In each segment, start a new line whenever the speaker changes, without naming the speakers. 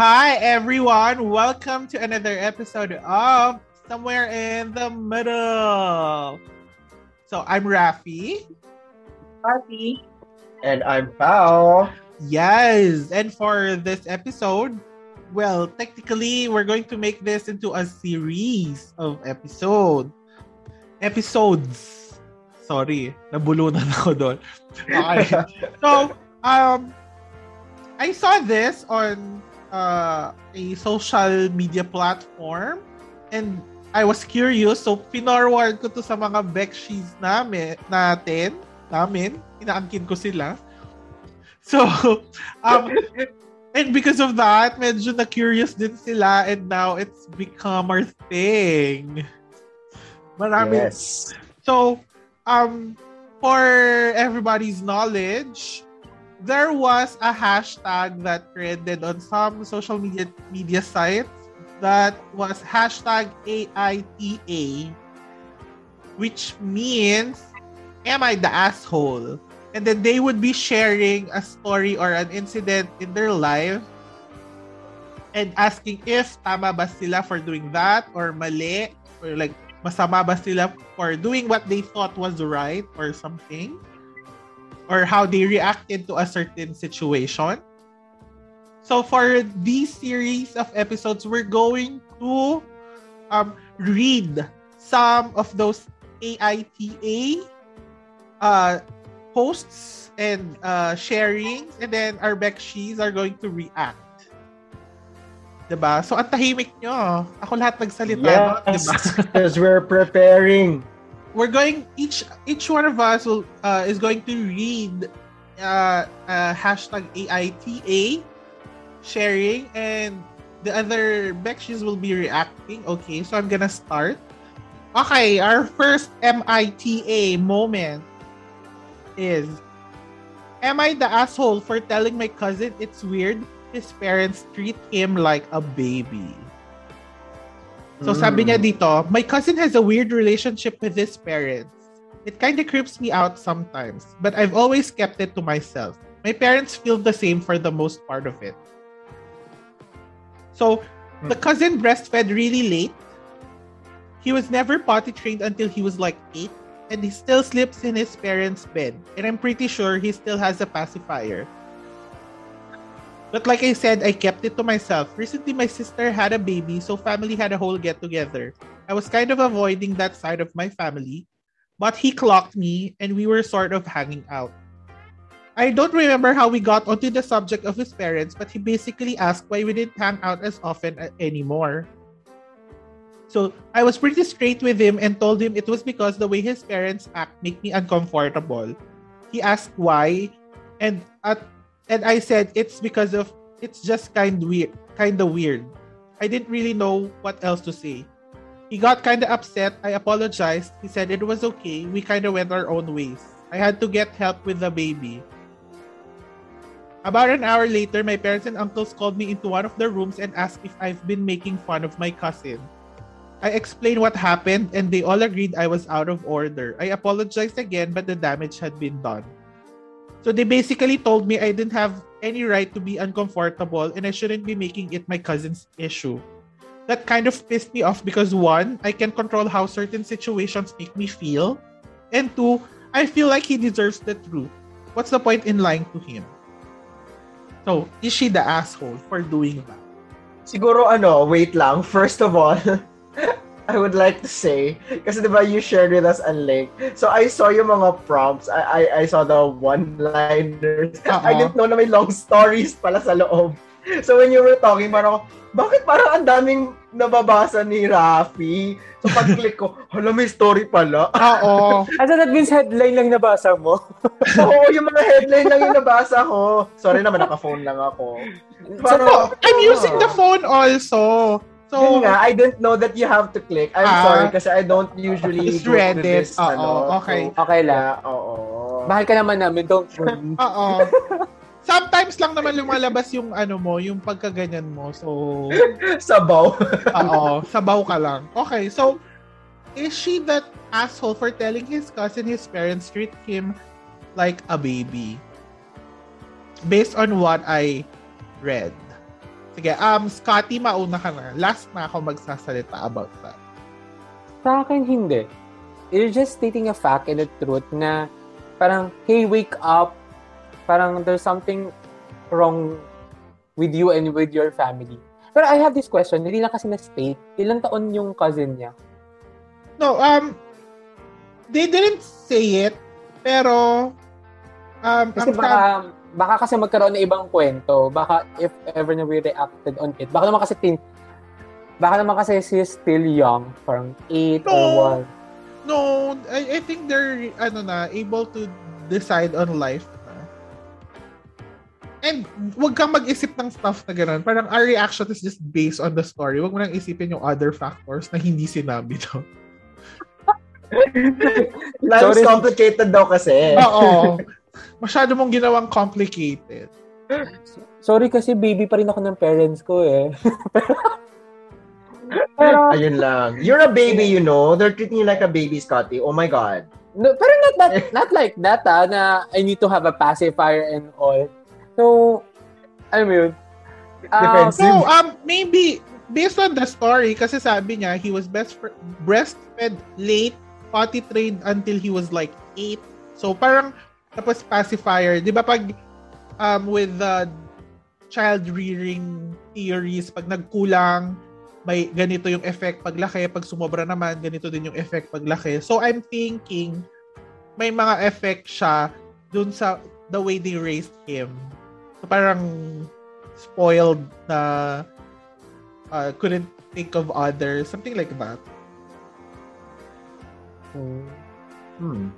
Hi, everyone. Welcome to another episode of Somewhere in the Middle. So, I'm Rafi.
Rafi.
And I'm Pao.
Yes. And for this episode, well, technically, we're going to make this into a series of episode. Episodes. Sorry, nabulunan ako doon. Okay. so, um, I saw this on uh, a social media platform and I was curious so pinorward ko to sa mga Bekshies namin, natin, namin, inaangkin ko sila. So, um, and because of that, medyo na-curious din sila and now it's become our thing. Marami.
Yes.
So, um, for everybody's knowledge, there was a hashtag that trended on some social media media sites that was hashtag AITA, which means am I the asshole? And then they would be sharing a story or an incident in their life and asking if tama ba sila for doing that or mali or like masama ba sila for doing what they thought was right or something or how they reacted to a certain situation. So for these series of episodes, we're going to um, read some of those AITA uh, posts and uh, sharings, and then our Bekshis are going to react. Diba? So, ang tahimik nyo. Ako lahat nagsalita.
Yes,
no? Diba?
because we're preparing.
We're going each each one of us will uh, is going to read uh, uh, hashtag AITA sharing and the other Bekshis will be reacting. Okay, so I'm gonna start. Okay, our first MITA moment is Am I the asshole for telling my cousin it's weird his parents treat him like a baby? So sabi niya hmm. dito, my cousin has a weird relationship with his parents. It kind of creeps me out sometimes, but I've always kept it to myself. My parents feel the same for the most part of it. So, the hmm. cousin breastfed really late. He was never potty trained until he was like 8, and he still sleeps in his parents' bed. And I'm pretty sure he still has a pacifier. But like I said, I kept it to myself. Recently, my sister had a baby, so family had a whole get together. I was kind of avoiding that side of my family, but he clocked me and we were sort of hanging out. I don't remember how we got onto the subject of his parents, but he basically asked why we didn't hang out as often uh, anymore. So I was pretty straight with him and told him it was because the way his parents act make me uncomfortable. He asked why, and at and I said it's because of it's just kind weird, kind of weird. I didn't really know what else to say. He got kind of upset. I apologized. He said it was okay. We kind of went our own ways. I had to get help with the baby. About an hour later, my parents and uncles called me into one of their rooms and asked if I've been making fun of my cousin. I explained what happened and they all agreed I was out of order. I apologized again, but the damage had been done. So they basically told me I didn't have any right to be uncomfortable and I shouldn't be making it my cousin's issue. That kind of pissed me off because one, I can control how certain situations make me feel, and two, I feel like he deserves the truth. What's the point in lying to him? So, is she the asshole for doing that?
Siguro ano, wait lang. First of all, I would like to say, kasi diba you shared with us a link. So I saw yung mga prompts. I I, I saw the one-liners.
Uh-uh.
I didn't know na may long stories pala sa loob. So when you were talking, parang bakit parang ang daming nababasa ni Rafi? So pag-click ko, hala may story pala.
Oo.
Ah, so that means headline lang nabasa mo?
Oo, yung mga headline lang yung nabasa ko. Sorry naman, naka-phone lang ako.
So, I'm using the phone also. So,
Yun nga, I didn't know that you have to click. I'm
Ah.
sorry kasi I don't usually go to this.
Oo,
ano,
okay.
So,
Okay lang.
yeah, oo.
Mahal ka naman namin, don't worry.
Oo. Sometimes lang naman lumalabas yung ano mo, yung pagkaganyan mo. So,
Sabaw.
oo, sabaw ka lang. Okay, so, is she that asshole for telling his cousin his parents treat him like a baby? Based on what I read. Sige, um, Scotty, mauna ka na. Last na ako magsasalita about that.
Sa akin, hindi. You're just stating a fact and a truth na parang, hey, wake up. Parang there's something wrong with you and with your family. Pero I have this question, hindi lang kasi na-state, ilang taon yung cousin niya?
No, um, they didn't say it, pero, um,
Kasi
ang
baka,
sab-
baka kasi magkaroon ng ibang kwento. Baka if ever na we reacted on it. Baka naman kasi tin, baka naman kasi she's still young. Parang 8 or
No.
1.
no, I, I think they're, ano na, able to decide on life na. And wag kang mag-isip ng stuff na gano'n. Parang our reaction is just based on the story. Wag mo nang isipin yung other factors na hindi sinabi to.
Life's
Sorry.
complicated daw kasi.
Oo. Masyado mong ginawang complicated.
Sorry kasi baby pa rin ako ng parents ko eh. pero,
Ayun lang. You're a baby, you know. They're treating you like a baby, Scotty. Oh my God.
no, pero not that, not like that ah, na I need to have a pacifier and all. So, alam mo yun.
Defense.
So, um, maybe, based on the story, kasi sabi niya, he was best fr- breastfed late, potty trained until he was like 8. So, parang, tapos pacifier. Di ba pag, um, with the child rearing theories, pag nagkulang, may ganito yung effect paglaki, pag sumobra naman, ganito din yung effect paglaki. So, I'm thinking, may mga effect siya dun sa the way they raised him. So, parang spoiled na uh, couldn't think of others, something like that.
hmm.
Hmm.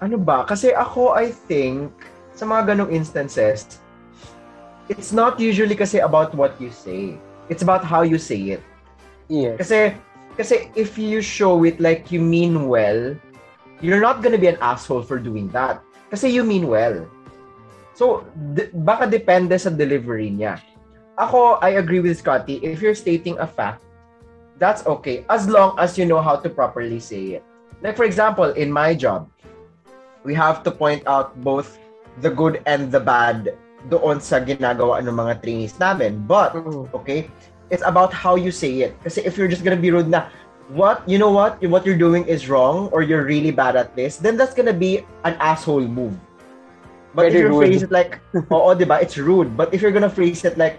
Ano ba? Kasi ako, I think, sa mga ganong instances, it's not usually kasi about what you say. It's about how you say it.
yes.
Kasi, kasi if you show it like you mean well, you're not gonna be an asshole for doing that. Kasi you mean well. So, d- baka depende sa delivery niya. Ako, I agree with Scotty. If you're stating a fact, that's okay. As long as you know how to properly say it. Like, for example, in my job, we have to point out both the good and the bad doon sa ginagawa ng mga trainees namin. But,
Mhm.
okay, it's about how you say it. Kasi if you're just gonna be rude na, what, you know what, what you're doing is wrong or you're really bad at this, then that's gonna be an asshole move. But if you phrase it like, oo, di ba, it's rude. But if you're gonna phrase it like,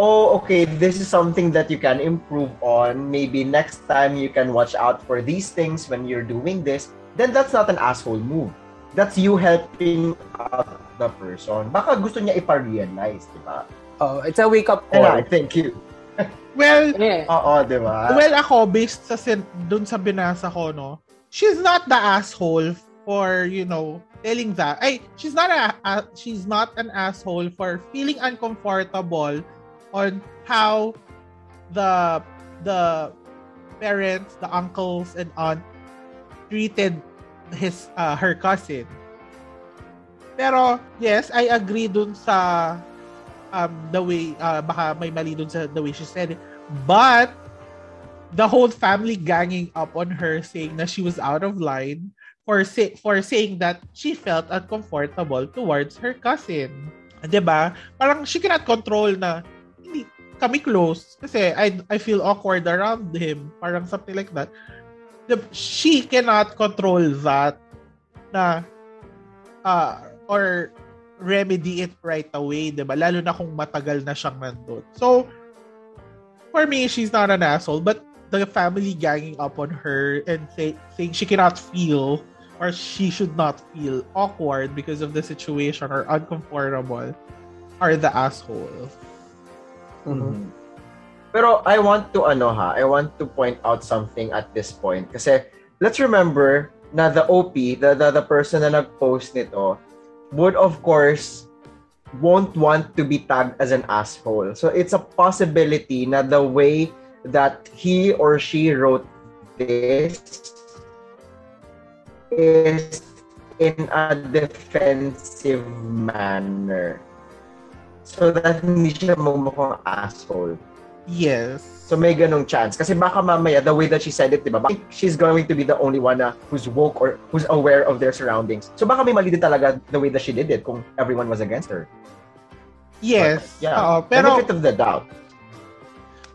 oh, okay, this is something that you can improve on. Maybe next time you can watch out for these things when you're doing this. Then that's not an asshole move. That's you helping out the person. Baka gusto niya ipa-realize, di ba?
Oh, it's a wake-up call.
thank you.
Well,
Yeah.
Oo, di ba?
well ako, based sa sin- dun sa binasa ko, no, she's not the asshole for, you know, telling that. Ay, she's not a, a she's not an asshole for feeling uncomfortable on how the the parents, the uncles and aunt treated his uh, her cousin. Pero yes, I agree dun sa um the way uh, baka may mali dun sa the way she said it. But the whole family ganging up on her saying that she was out of line for say, for saying that she felt uncomfortable towards her cousin. 'Di ba? Parang she cannot control na hindi kami close kasi I I feel awkward around him. Parang something like that. She cannot control that na uh, or remedy it right away, 'di ba? Lalo na kung matagal na siyang nandun. So for me, she's not an asshole, but the family ganging up on her and say, saying she cannot feel or she should not feel awkward because of the situation or uncomfortable are the assholes.
Mhm.
Pero I want to ano ha, I want to point out something at this point kasi let's remember na the OP, the the, the person na nag-post nito would of course won't want to be tagged as an asshole. So it's a possibility na the way that he or she wrote this is in a defensive manner. So that hindi siya mumukhang asshole.
Yes.
So may ganong chance. Kasi baka mamaya, the way that she said it, di ba? She's going to be the only one na who's woke or who's aware of their surroundings. So baka may mali din talaga the way that she did it kung everyone was against her.
Yes.
Yeah.
Oo, pero
Benefit of the doubt.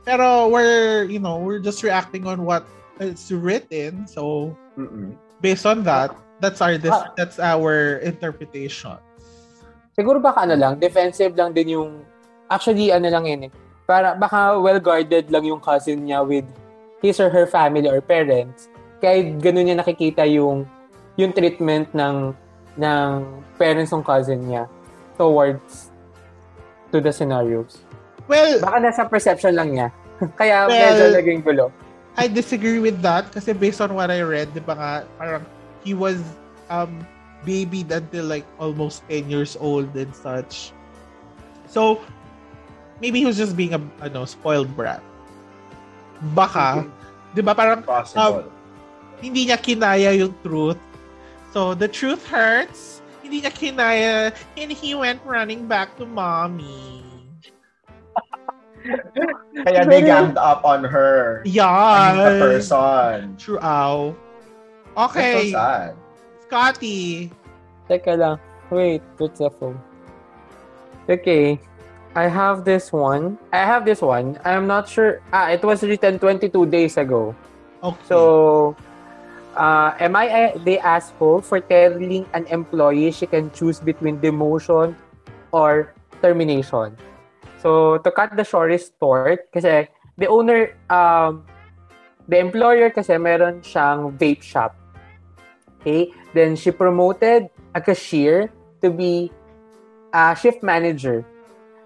pero we're, you know, we're just reacting on what is written. So,
Mm-mm.
based on that, that's our dis-
Ah.
that's our interpretation.
Siguro baka ano lang, defensive lang din yung, actually ano lang yun eh, para baka well-guarded lang yung cousin niya with his or her family or parents. Kaya ganun niya nakikita yung, yung treatment ng, ng parents ng cousin niya towards to the scenarios.
Well,
Baka nasa perception lang niya. Kaya
Well,
medyo naging gulo.
I disagree with that kasi based on what I read, di ba nga, parang he was um babied until like almost 10 years old and such. So, maybe he was just being a ano, spoiled brat. Baka, di ba parang
Possible.
Um, hindi niya kinaya yung truth. So, the truth hurts. Hindi niya kinaya and he went running back to mommy.
Kaya they ganged up on her.
Yeah.
The person.
True. Ow.
That's
Okay.
so sad.
Scotty.
Teka lang. Wait, what's the phone? Okay. I have this one. I have this one. I'm not sure. Ah, it was written 22 days ago.
Okay.
So, uh, am I a, the asshole for telling an employee she can choose between demotion or termination? So, to cut the shortest short, kasi the owner, um, the employer kasi meron siyang vape shop. Okay? Then, she promoted a cashier to be a shift manager.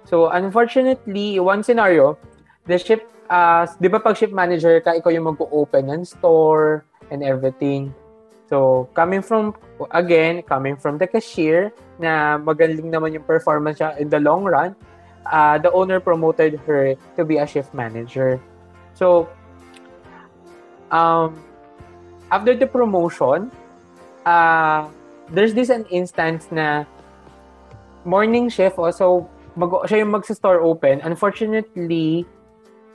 So, unfortunately, one scenario, the shift, uh, di ba pag shift manager ka, ikaw yung mag-open ng store and everything. So, coming from, again, coming from the cashier, na magaling naman yung performance niya in the long run, uh, the owner promoted her to be a shift manager. So, um, after the promotion, uh, there's this an instance na morning shift also mag siya yung magsa-store open. Unfortunately,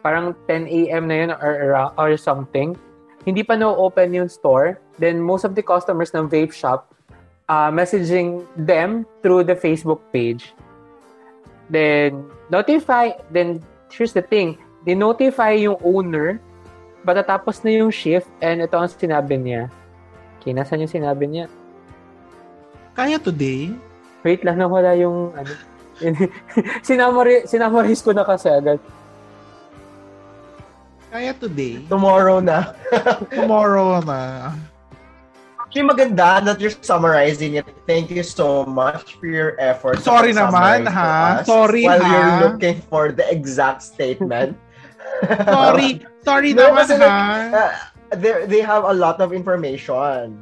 parang 10 a.m. na yun or, or something. Hindi pa na-open yung store. Then most of the customers ng vape shop uh, messaging them through the Facebook page. Then notify, then here's the thing, they notify yung owner batatapos na yung shift and ito ang sinabi niya. Okay, nasan yung sinabi niya?
Kaya today?
Wait lang, nawala yung ano. sinamari, sinamarize ko na kasi agad.
Kaya today?
Tomorrow na.
Tomorrow na.
Actually, maganda that you're summarizing it. Thank you so much for your effort.
Sorry naman, ha?
us
Sorry,
While
ha?
you're looking for the exact statement.
Sorry. Sorry
No,
naman,
kasi like,
ha?
uh, they, they have a lot of information.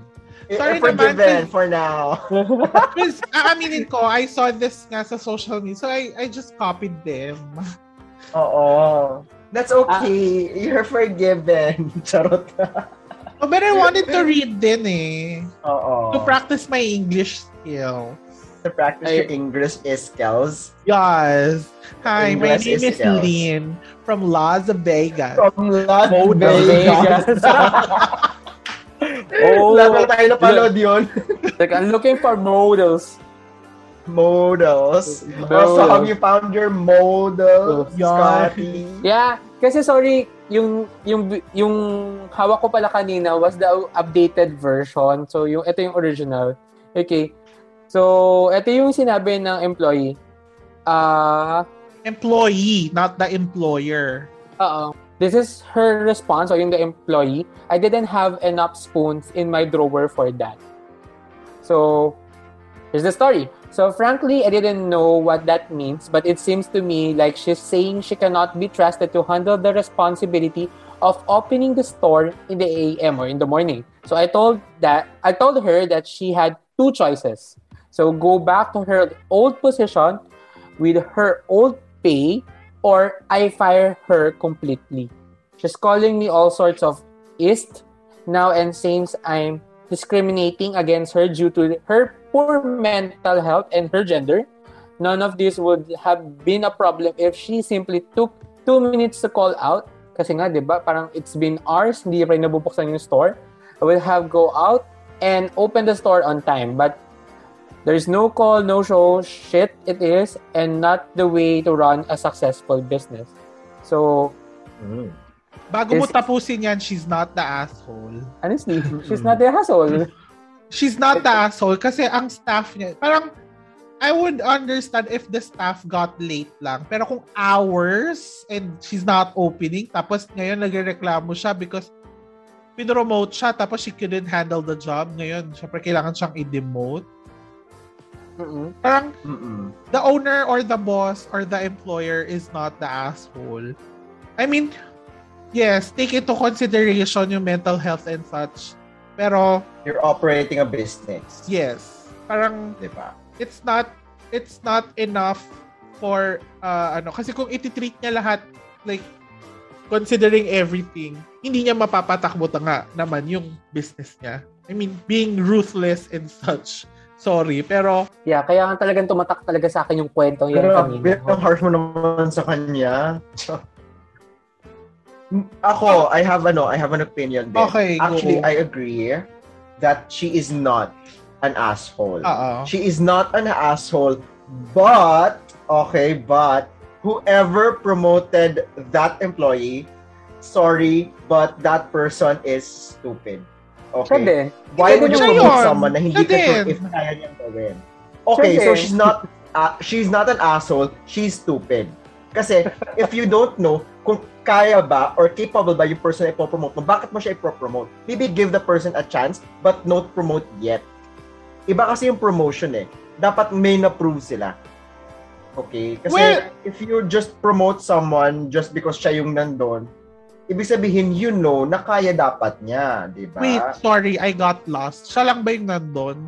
I-
Sorry
forgiven
naman,
for now.
Because, aaminin ko, I saw this nga sa social media. So, I, I just copied them.
Oo. That's okay.
Ah.
You're forgiven. Charot.
Oh, but I wanted to read din eh.
Oo.
To practice my English skill.
To practice your English skills.
Yes. Hi, my name is
skills.
Lynn from Las Vegas.
From Las
Vegas. Oh,
Lahat na tayo napanood yun.
like, I'm looking for models.
Models.
Models.
Also, have you found your model,
Yeah.
Scotty?
Yeah, kasi sorry, yung yung yung hawak ko pala kanina was the updated version. So yung ito yung original. Okay. So ito yung sinabi ng employee. Ah,
Employee, not the employer.
uh This is her response o yung the employee. I didn't have enough spoons in my drawer for that. So here's the story. So frankly, I didn't know what that means, but it seems to me like she's saying she cannot be trusted to handle the responsibility of opening the store in the AM or in the morning. So I told that I told her that she had two choices. So go back to her old position with her old pay or I fire her completely. She's calling me all sorts of ist now and saying I'm discriminating against her due to her poor mental health and her gender. None of this would have been a problem if she simply took two minutes to call out. Kasi nga, di ba, parang it's been hours, hindi pa rin nabubuksan yung store. I will have go out and open the store on time. But There's no call, no show. Shit, it is, and not the way to run a successful business. So,
Mm.
Bago mo tapusin yan, she's not the asshole.
honestly, she's not the asshole.
She's not the asshole kasi ang staff niya, parang I would understand if the staff got late lang. Pero kung hours and she's not opening, tapos ngayon nagreklamo siya because pinromote siya tapos she couldn't handle the job. Ngayon, syempre kailangan siyang i-demote.
Mm-mm.
Parang
Mm-mm.
the owner or the boss or the employer is not the asshole. I mean, yes, take into consideration yung mental health and such. Pero,
You're operating a business.
yes, parang
Diba?
it's not it's not enough for uh, ano kasi kung iti-treat niya lahat like considering everything hindi niya mapapatakbo ta nga naman yung business niya I mean being ruthless and such sorry pero
Yeah, kaya nga talagang tumatak talaga sa akin yung kwentong yan
Pero
kanina.
ang harsh mo naman sa kanya. Ako, I have ano, I have an opinion din.
Okay, go.
Actually, I agree that she is not an asshole.
oo
She is not an asshole, but okay, but whoever promoted that employee, sorry, but that person is stupid.
Siya
Okay.
din.
Why
Siya
would you
Siya
promote
yun.
someone na hindi
Siya
ka sure if kaya niyang gawin? Okay,
Siya
so
din.
she's not uh, she's not an asshole, she's stupid. Kasi if you don't know kung kaya ba or capable ba yung person na ipopromote mo, bakit mo siya ipopromote? Maybe give the person a chance but not promote yet. Iba kasi yung promotion eh. Dapat may na-prove sila. Okay? Kasi
Well-
if you just promote someone just because siya yung nandun, ibig sabihin, you know na kaya dapat niya, di ba?
wait sorry I got lost siya lang ba yung nandun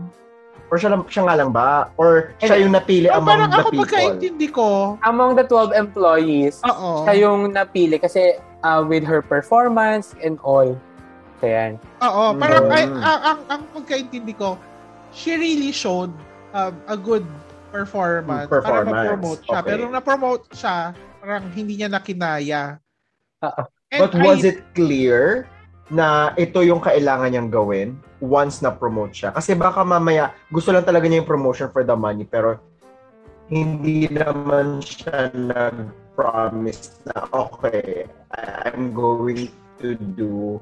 Or siya, lang, siya nga lang ba? Or siya yung napili
oh,
among
parang
the
ako
people?
pagkaintindi ko
Among the 12 employees,
oo
siya yung napili kasi uh, with her performance and all. So yan.
Oo, parang
Mm.
ay, ang, ang, ang pagkaintindi ko, she really showed um, a good performance,
performance,
para ma-promote siya.
okay.
Pero na-promote siya, parang hindi niya nakinaya.
Oo.
And
But was
I-
it clear na ito yung kailangan niyang gawin once na-promote siya? Kasi baka mamaya, gusto lang talaga niya yung promotion for the money, pero hindi naman siya nag-promise na, okay, I'm going to do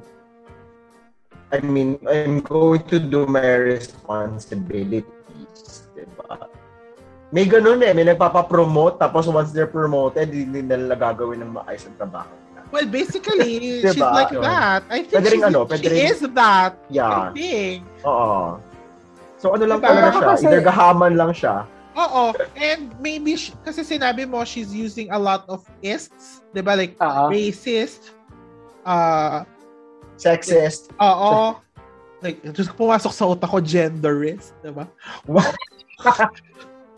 I mean, I'm going to do my responsibilities, diba? May ganun eh, may nagpapapromote, tapos once they're promoted, hindi nila gagawin ng maayos ang trabaho.
Well, basically,
Diba?
she's like
Yun.
that. I think
Pwede rin
she's,
ano, pwede
she
rin-
is that. I
Yeah.
think.
Oo. So ano lang
Diba?
talaga siya,
Kasi-
either gahaman lang siya.
Oo. And maybe, sh- kasi sinabi mo, she's using a lot of ists. Diba? Like,
Oo.
racist. Uh,
Sexist.
oo. Like, just pumasok sa utak ko, genderist. Diba?
What?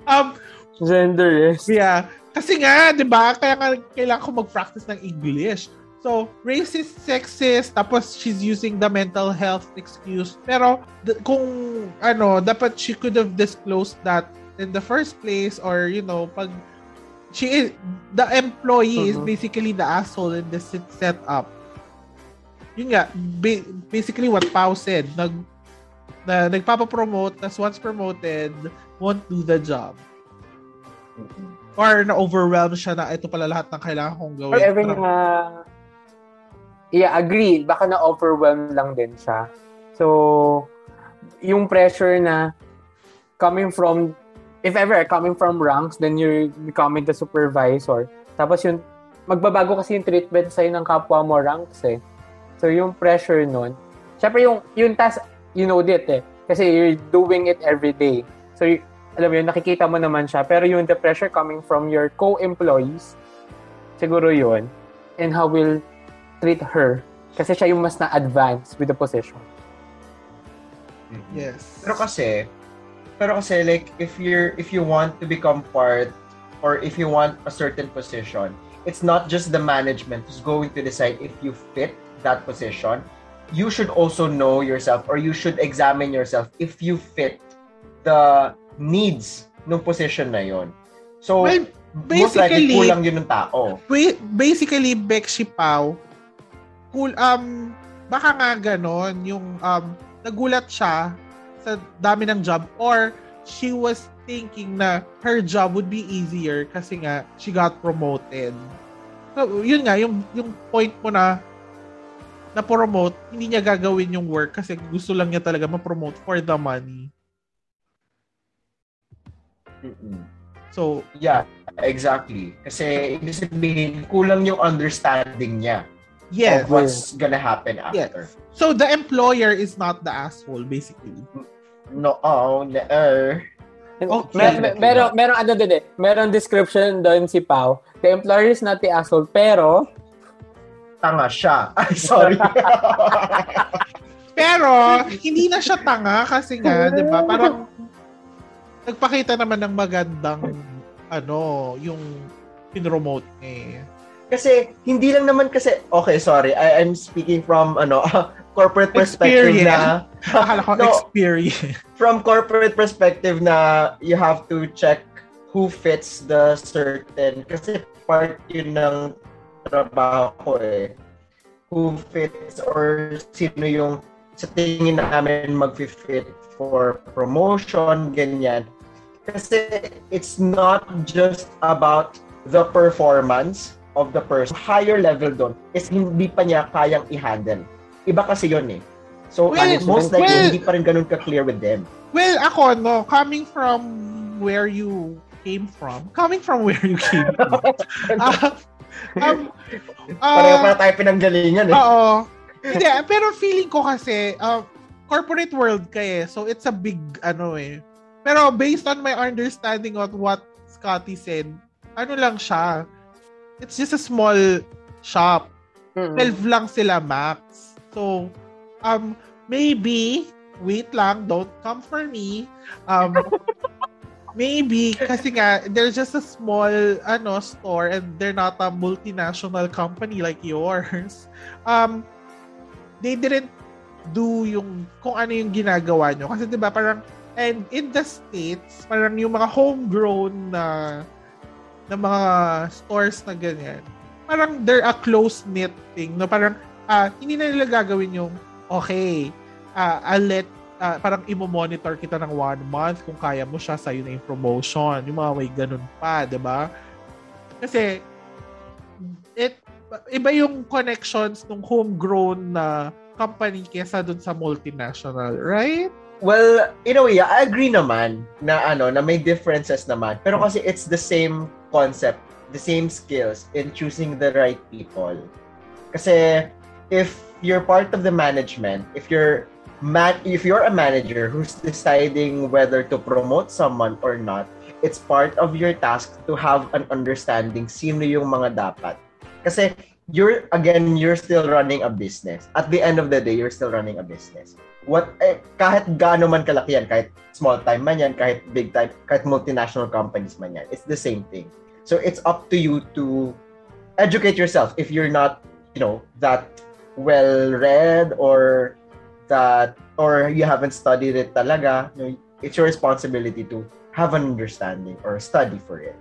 Um,
Gender is.
Yeah. Kasi nga, di ba? Kaya nga kailangan ko mag-practice ng English. So, racist, sexist, tapos she's using the mental health excuse. Pero, d- kung, ano, dapat she could have disclosed that in the first place or, you know, pag she is, the employee is
Mhm.
basically the asshole in this set- setup. Yun nga, ba- basically what Pau said, nag, na nagpapapromote, tas once promoted, won't do the job or na-overwhelm siya na ito pala lahat ng kailangan kong gawin.
Or ever na, yeah, agree. Baka na-overwhelm lang din siya. So, yung pressure na coming from, if ever, coming from ranks, then you're becoming the supervisor. Tapos yung, magbabago kasi yung treatment sa'yo ng kapwa mo ranks eh. So, yung pressure nun, syempre yung, yung task, you know it eh. Kasi you're doing it every day. So, alam mo yun, nakikita mo naman siya. Pero yung the pressure coming from your co-employees, siguro yun. And how will treat her. Kasi siya yung mas na-advance with the position.
Yes.
Pero kasi, pero kasi like if you're if you want to become part or if you want a certain position, it's not just the management who's going to decide if you fit that position. You should also know yourself or you should examine yourself if you fit the needs ng position na yon. So,
Well,
most
basically-
kulang yun ng tao.
ba- basically, Bexi Pau, cool, um, baka nga ganon, yung, um, nagulat siya sa dami ng job or she was thinking na her job would be easier kasi nga she got promoted. So, yun nga, yung, yung point mo na na promote, hindi niya gagawin yung work kasi gusto lang niya talaga ma-promote for the money.
Mm-mm.
So,
Yeah, exactly. Kasi ibig sabihin, kulang yung understanding niya
yes.
of what's gonna happen after.
So, the employer is not the asshole, basically.
No, oh, ne-
Okay.
Mer- mer- meron, meron ano din eh. Meron description doon si Pau. The employer is not the asshole, pero
tanga siya. Ay, sorry.
Pero, hindi na siya tanga kasi nga, di ba? Parang, nagpakita naman ng magandang, ano, yung pinromote niya eh.
kasi hindi lang naman kasi okay, sorry. I, I'm speaking from ano, corporate perspective na
Akala ko
No.
experience.
from corporate perspective na you have to check who fits the certain kasi part yun ng trabaho ko eh who fits or sino yung sa tingin namin mag-fit for promotion, ganyan. Kasi it's not just about the performance of the person. Higher level doon is hindi pa niya kayang i-handle. Iba kasi yun eh. So,
Well,
ano, most likely,
well-
hindi pa rin ganun ka-clear with them.
Well, ako, no, coming from where you came from, coming from where you came from, ah, um, ah,
Pareho pa tayo pinanggalingan eh.
Oo. Hindi, pero feeling ko kasi, uh, corporate world ka eh. So, it's a big, ano eh. Pero based on my understanding of what Scotty said, ano lang siya. It's just a small shop. 12 lang sila max. So, um, maybe, wait lang, don't come for me. Um, maybe, kasi nga, there's just a small, ano, store and they're not a multinational company like yours. Um, they didn't do yung, kung ano yung ginagawa nyo. Kasi, di ba, parang, and in the States, parang yung mga homegrown na, na mga stores na ganyan, parang they're a close-knit thing. No? Parang, ah, hindi na nila gagawin yung, okay, ah, I'll let, ah, parang imo-monitor kita ng one month kung kaya mo siya, sa'yo na yung promotion. Yung mga way ganun pa, di ba? Kasi, it, iba yung connections ng homegrown na company kesa dun sa multinational, right?
Well, in a way, I agree naman na ano, na may differences naman. Pero kasi it's the same concept, the same skills in choosing the right people. Kasi if you're part of the management, if you're man if you're a manager who's deciding whether to promote someone or not, it's part of your task to have an understanding sino yung mga dapat. Kasi you're again you're still running a business. At the end of the day, you're still running a business. What eh, kahit gaano man kalaki yan, kahit small time man yan, kahit big time, kahit multinational companies man yan, it's the same thing. So it's up to you to educate yourself if you're not, you know, that well read or that or you haven't studied it talaga, you know, it's your responsibility to have an understanding or study for it.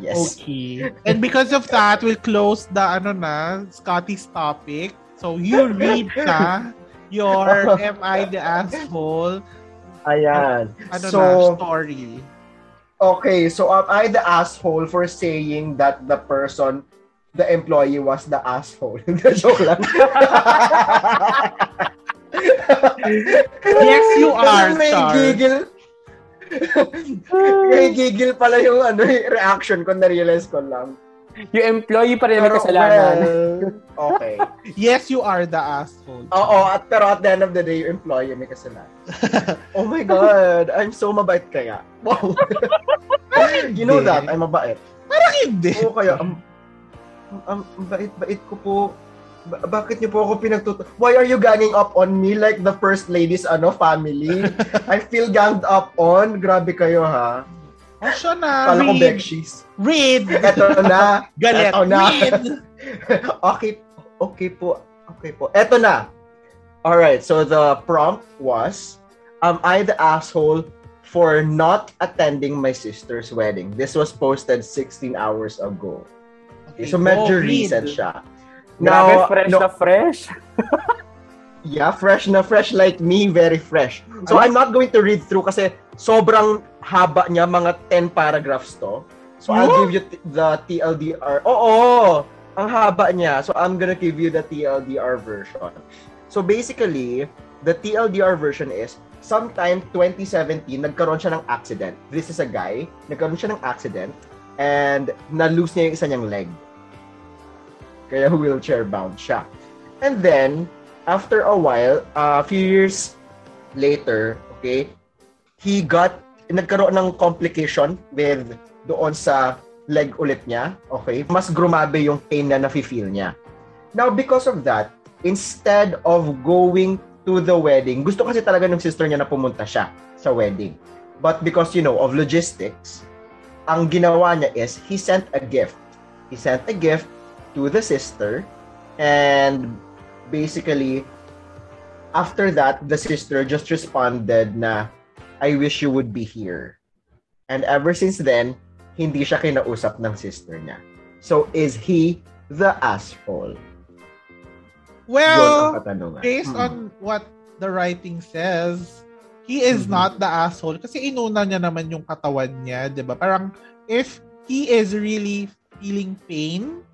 Yes.
Okay. And because of that, we'll close the ano na, Scotty's topic. So you read na your Am I the Asshole
Ayan.
ano
so,
na, story.
okay, so am I the asshole for saying that the person, the employee was the asshole? Joke lang.
Yes, you are,
May
Char.
Gigil. May gigil pala yung ano, yung reaction ko, na-realize ko lang.
Yung employee pa rin may kasalanan.
well, okay.
Yes, you are the asshole.
Oo, at, pero at the end of the day, yung employee may kasalanan. oh my God, I'm so mabait kaya. Wow. you know that, I'm mabait.
Parang hindi.
Oo, kaya, ang ang ang bait-bait ko po. Ba- bakit niyo po ako pinagtut... Why are you ganging up on me like the first lady's ano, family? I feel ganged up on. Grabe kayo, ha?
O siya na,
Kala ko
read.
Bekshis.
Read.
Eto na.
Galit.
Eto na.
Read.
okay. Okay po. Okay po. Eto na. Alright, so the prompt was, Am I the asshole for not attending my sister's wedding? This was posted 16 hours ago.
Okay,
so medyo
read.
recent siya.
Grabe,
Now,
fresh
no,
na fresh.
Yeah, fresh na fresh like me, very fresh. So I'm not going to read through kasi sobrang haba niya, mga 10 paragraphs to. So I'll
What?
give you the TLDR. Oo, ang haba niya. So I'm gonna give you the TLDR version. So basically, the TLDR version is sometime 2017, nagkaroon siya ng accident. This is a guy, nagkaroon siya ng accident and na-lose niya yung isa niyang leg. Kaya wheelchair bound siya. And then, after a while, a few years later, okay, he got, nagkaroon ng complication with doon sa leg ulit niya, okay, mas grumabe yung pain na nafe-feel niya. Now, because of that, instead of going to the wedding, gusto kasi talaga ng sister niya na pumunta siya sa wedding. But because, you know, of logistics, ang ginawa niya is, he sent a gift. He sent a gift to the sister and basically, after that, the sister just responded na, I wish you would be here. And ever since then, hindi siya kinausap ng sister niya. So, is he the asshole?
Well, based
Hmm.
on what the writing says, he is
Mhm.
not the asshole kasi inuna niya naman yung katawan niya, 'di ba? Parang if he is really feeling pain,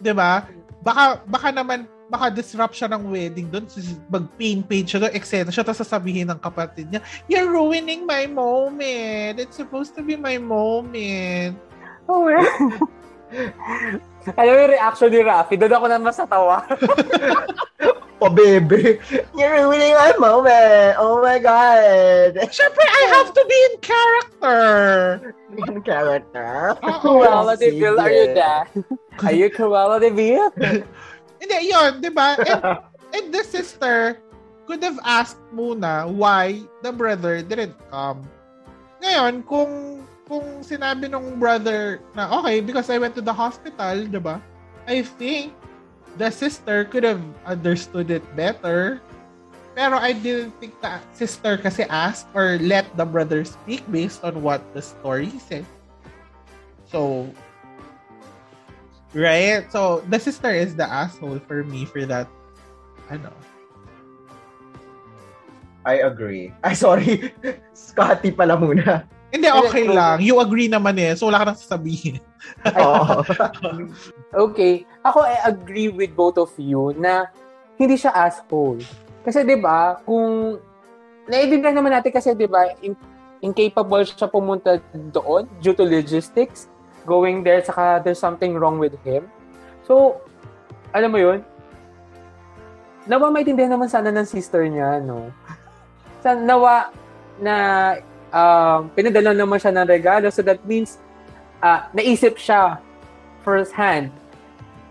'di ba? Baka baka naman baka disrupt siya ng wedding doon, mag-pain pain siya doon, eksena siya, tapos sasabihin ng kapatid niya, you're ruining my moment. It's supposed to be my moment.
Oh, yeah. Alam mo yung reaction ni Rafi, doon ako naman sa tawa.
Oh, baby. You're ruining my moment. Oh my God.
Siyempre, I have to be in character.
Yung character.
Oo.
Cruella de Vil, are you there? Are you Cruella de Vil?
Hindi, yun, di ba? And, and the sister could have asked muna why the brother didn't come. Ngayon, kung kung sinabi nung brother na, okay, because I went to the hospital, di ba? I think the sister could have understood it better. Pero I didn't think the sister kasi asked or let the brother speak based on what the story said. So, right? So, the sister is the asshole for me for that. I know.
I agree. Ay, sorry. Scotty pala muna.
Hindi, okay
Hindi,
lang. You agree naman eh. So, wala ka nang sasabihin.
Oo.
Okay. Ako, I agree with both of you na hindi siya asshole. Kasi 'di ba kung naiintindihan naman natin kasi 'di ba in, incapable siya pumunta doon due to logistics, going there, saka there's something wrong with him. So, alam mo yun, nawa maintindihan naman sana ng sister niya, no? Sa nawa na um, pinadala naman siya ng regalo, so that means ah, naisip siya first hand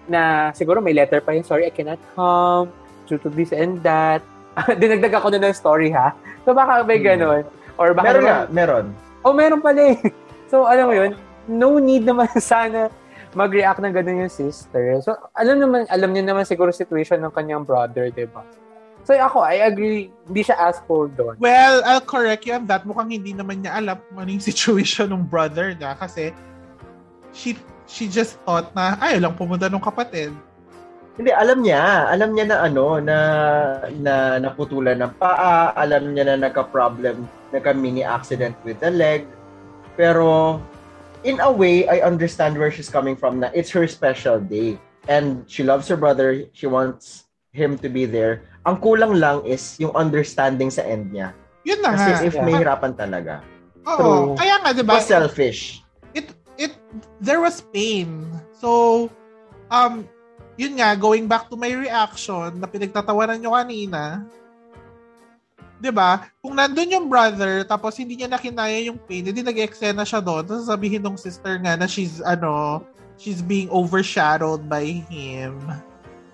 na siguro may letter pa yun, sorry, I cannot come due to this and that. Dinagdag ako na ng story, ha? So, baka may
Hmm.
ganun. Or baka
meron
naman-
nga, meron.
Oh, meron pala eh. So, alam mo yun, no need naman sana mag-react ng ganun yung sister. So, alam naman, alam niya naman siguro situation ng kanyang brother, di ba? So, ako, I agree, hindi siya asshole doon.
Well, I'll correct you on that. Mukhang hindi naman niya alam kung ano yung situation ng brother niya kasi she she just thought na ayaw lang pumunta ng kapatid.
Hindi, alam niya. Alam niya na ano, na, na naputulan ng paa. Alam niya na nagka-problem, nagka-mini accident with the leg. Pero, in a way, I understand where she's coming from na it's her special day. And she loves her brother. She wants him to be there. Ang kulang lang is yung understanding sa end niya.
Yun na nga.
Kasi if
yeah.
may hirapan talaga.
Oo.
True.
Kaya nga, di ba?
selfish.
it it there was pain. So um yun nga going back to my reaction na pinagtatawanan nyo kanina. 'Di ba? Kung nandun yung brother tapos hindi niya nakinaya yung pain, hindi nag-eksena siya doon. Tapos sabihin ng sister nga na she's ano, she's being overshadowed by him.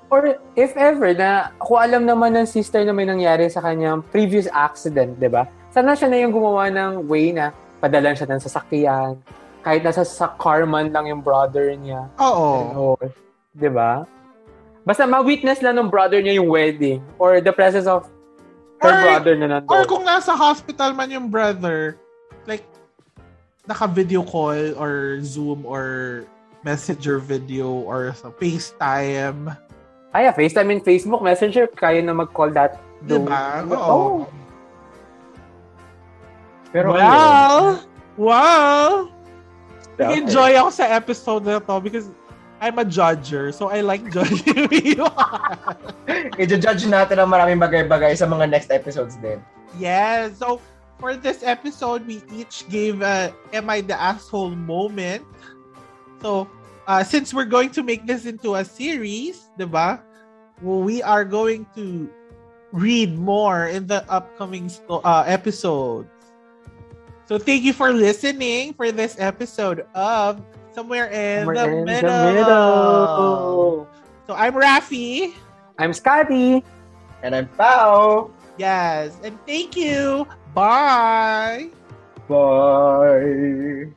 Or if ever, na kung alam naman ng sister na may nangyari sa kanyang previous accident, di ba? Sana siya na yung gumawa ng way na padalan siya ng sasakyan. Kahit nasa sa car man lang yung brother niya.
Oo.
Di ba? Basta ma-witness lang ng brother niya yung wedding or the presence of her
Or-
brother na nandun.
Or kung nasa hospital man yung brother, like, naka-video call or Zoom or messenger video or sa FaceTime,
Kaya FaceTime and Facebook Messenger, kaya na mag-call that.
Diba?
Oo.
Oo.
Pero ayun.
Wow! Wow!
Okay.
Enjoy ako sa episode na to because I'm a judger, so I like judging you.
I-judge natin ang maraming bagay-bagay sa mga next episodes din.
yes. So for this episode, we each gave a "Am I the asshole?" moment. So uh, since we're going to make this into a series, diba? Well, we are going to read more in the upcoming uh, episodes. So thank you for listening for this episode of Somewhere in,
We're
the,
in
middle.
the middle.
So I'm Rafi.
I'm Scotty.
And I'm Pao.
Yes. And thank you. Bye.
Bye.